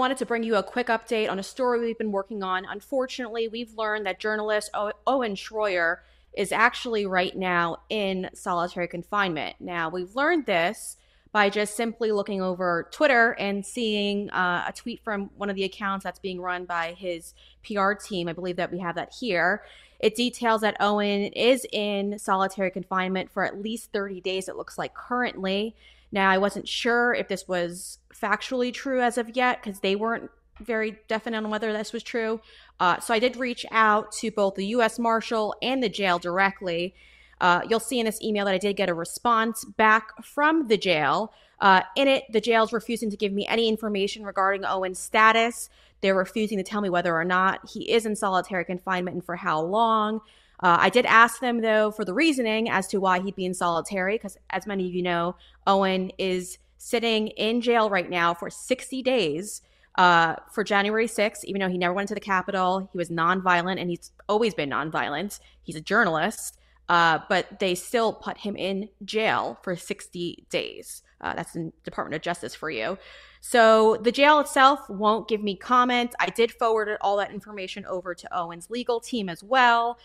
wanted to bring you a quick update on a story we've been working on. Unfortunately, we've learned that journalist Owen Shroyer is actually right now in solitary confinement. Now, we've learned this by just simply looking over Twitter and seeing uh, a tweet from one of the accounts that's being run by his PR team. I believe that we have that here. It details that Owen is in solitary confinement for at least 30 days, it looks like currently. Now, I wasn't sure if this was factually true as of yet because they weren't very definite on whether this was true. Uh, so I did reach out to both the U.S. Marshal and the jail directly. Uh, you'll see in this email that I did get a response back from the jail. Uh, in it, the jail's refusing to give me any information regarding Owen's status. They're refusing to tell me whether or not he is in solitary confinement and for how long. Uh, I did ask them, though, for the reasoning as to why he'd be in solitary, because as many of you know, Owen is sitting in jail right now for 60 days uh, for January 6th, even though he never went to the Capitol. He was nonviolent and he's always been nonviolent. He's a journalist. Uh, but they still put him in jail for 60 days. Uh, that's the Department of Justice for you. So the jail itself won't give me comment. I did forward all that information over to Owen's legal team as well.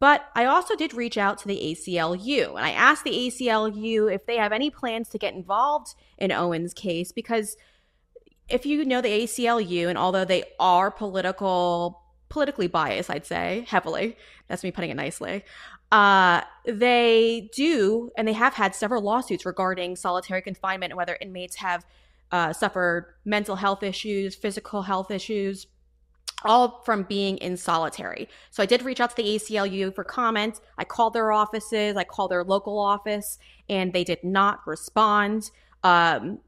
But I also did reach out to the ACLU and I asked the ACLU if they have any plans to get involved in Owen's case because if you know the ACLU and although they are political politically biased, I'd say heavily. That's me putting it nicely uh, they do, and they have had several lawsuits regarding solitary confinement and whether inmates have uh, suffered mental health issues, physical health issues, all from being in solitary. So I did reach out to the ACLU for comment. I called their offices, I called their local office, and they did not respond. Um,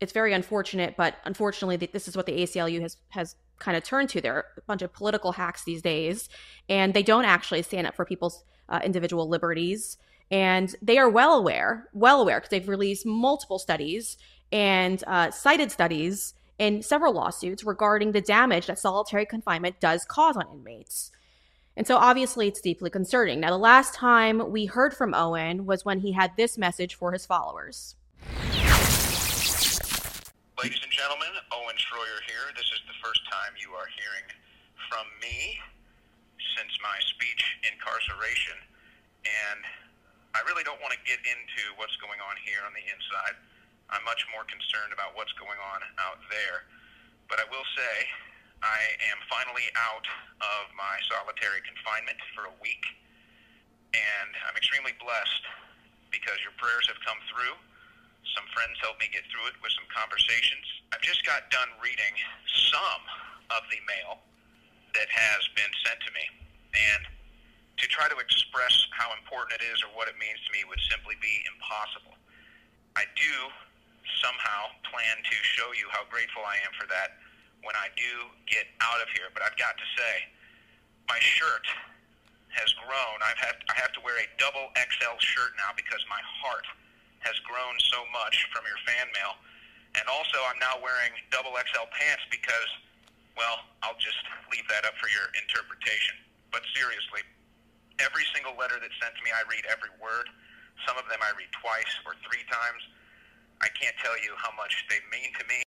it's very unfortunate, but unfortunately, this is what the ACLU has has kind of turned to. They're a bunch of political hacks these days, and they don't actually stand up for people's uh, individual liberties. And they are well aware, well aware, because they've released multiple studies and uh, cited studies in several lawsuits regarding the damage that solitary confinement does cause on inmates. And so obviously it's deeply concerning. Now, the last time we heard from Owen was when he had this message for his followers. Ladies and gentlemen, Owen Shroyer here. This is the first time you are hearing from me since my speech incarceration, and I really don't want to get into what's going on here on the inside. I'm much more concerned about what's going on out there. But I will say, I am finally out of my solitary confinement for a week, and I'm extremely blessed because your prayers have come through. Some friends helped me get through it with some conversations. I've just got done reading some of the mail that has been sent to me. And to try to express how important it is or what it means to me would simply be impossible. I do somehow plan to show you how grateful I am for that when I do get out of here. But I've got to say, my shirt has grown. I've had, I have to wear a double XL shirt now because my heart has grown so much from your fan mail. And also, I'm now wearing double XL pants because, well, I'll just leave that up for your interpretation. But seriously, every single letter that's sent to me, I read every word. Some of them I read twice or three times. I can't tell you how much they mean to me.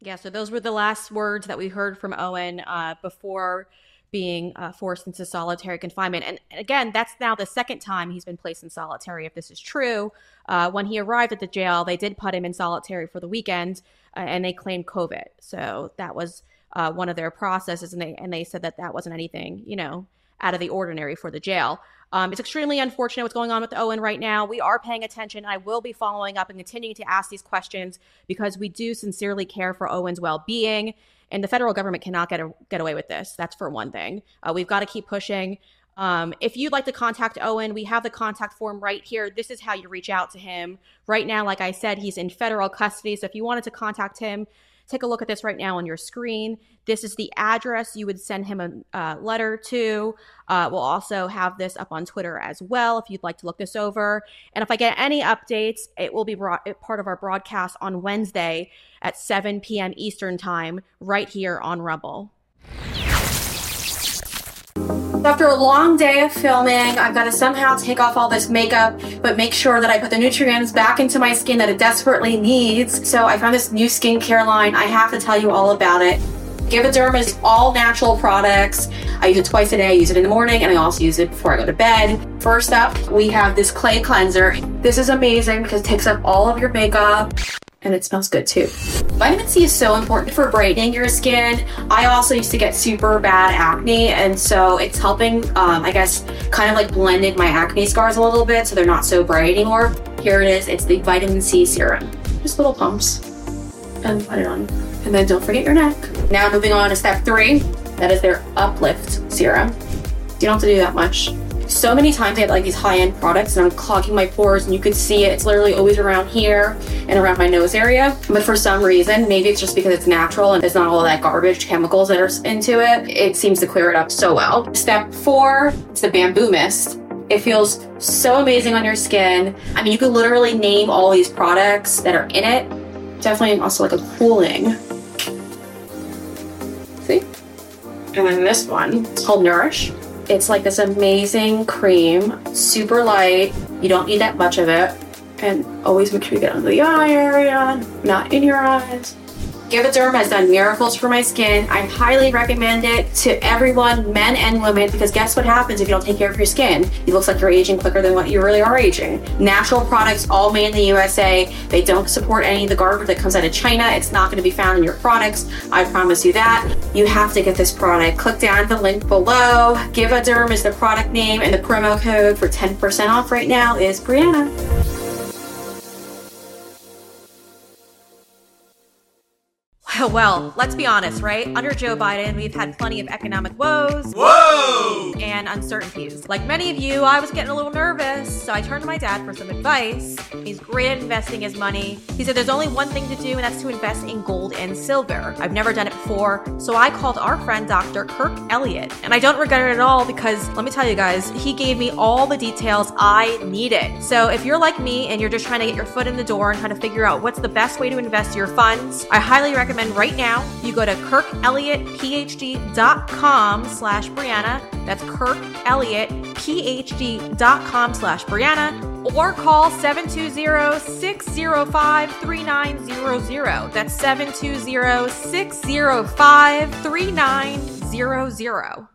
Yeah, so those were the last words that we heard from Owen uh, before being uh, forced into solitary confinement. And again, that's now the second time he's been placed in solitary, if this is true. Uh, when he arrived at the jail, they did put him in solitary for the weekend uh, and they claimed COVID. So that was uh, one of their processes, and they and they said that that wasn't anything, you know, out of the ordinary for the jail. Um, it's extremely unfortunate what's going on with Owen right now. We are paying attention. I will be following up and continuing to ask these questions because we do sincerely care for Owen's well-being, and the federal government cannot get a, get away with this. That's for one thing. Uh, we've got to keep pushing. Um, if you'd like to contact Owen, we have the contact form right here. This is how you reach out to him. Right now, like I said, he's in federal custody. So if you wanted to contact him, Take a look at this right now on your screen. This is the address you would send him a uh, letter to. Uh, we'll also have this up on Twitter as well if you'd like to look this over. And if I get any updates, it will be brought, part of our broadcast on Wednesday at 7 p.m. Eastern Time right here on Rumble. After a long day of filming, I've got to somehow take off all this makeup, but make sure that I put the nutrients back into my skin that it desperately needs. So I found this new skincare line. I have to tell you all about it. Givauderm is all natural products. I use it twice a day. I use it in the morning and I also use it before I go to bed. First up, we have this clay cleanser. This is amazing because it takes up all of your makeup and it smells good too. Vitamin C is so important for brightening your skin. I also used to get super bad acne, and so it's helping, um, I guess, kind of like blending my acne scars a little bit so they're not so bright anymore. Here it is. It's the vitamin C serum. Just little pumps and put it on. And then don't forget your neck. Now moving on to step three. That is their uplift serum. You don't have to do that much so many times I had like these high-end products and I'm clogging my pores and you could see it. It's literally always around here and around my nose area. But for some reason, maybe it's just because it's natural and there's not all that garbage chemicals that are into it, it seems to clear it up so well. Step four, it's the bamboo mist. It feels so amazing on your skin. I mean, you could literally name all these products that are in it. Definitely also like a cooling. See? And then this one, it's called Nourish. It's like this amazing cream, super light. You don't need that much of it. And always make sure you get under the eye area, not in your eyes. Givauderm has done miracles for my skin. I highly recommend it to everyone, men and women, because guess what happens if you don't take care of your skin? It looks like you're aging quicker than what you really are aging. Natural products, all made in the USA. They don't support any of the garbage that comes out of China. It's not going to be found in your products. I promise you that. You have to get this product. Click down the link below. Givauderm is the product name, and the promo code for 10% off right now is Breanna. Well, let's be honest, right? Under Joe Biden, we've had plenty of economic woes. Whoa! And uncertainties. Like many of you, I was getting a little nervous, so I turned to my dad for some advice. He's great at investing his money. He said there's only one thing to do, and that's to invest in gold and silver. I've never done it before, so I called our friend Dr. Kirk Elliott. And I don't regret it at all because let me tell you guys, he gave me all the details I needed. So if you're like me and you're just trying to get your foot in the door and trying to figure out what's the best way to invest your funds, I highly recommend right now you go to kirkelliottphd.com slash Breanna. That's kirkelliottphd.com slash Breanna. Or call 720-605-3900. That's 720-605-3900.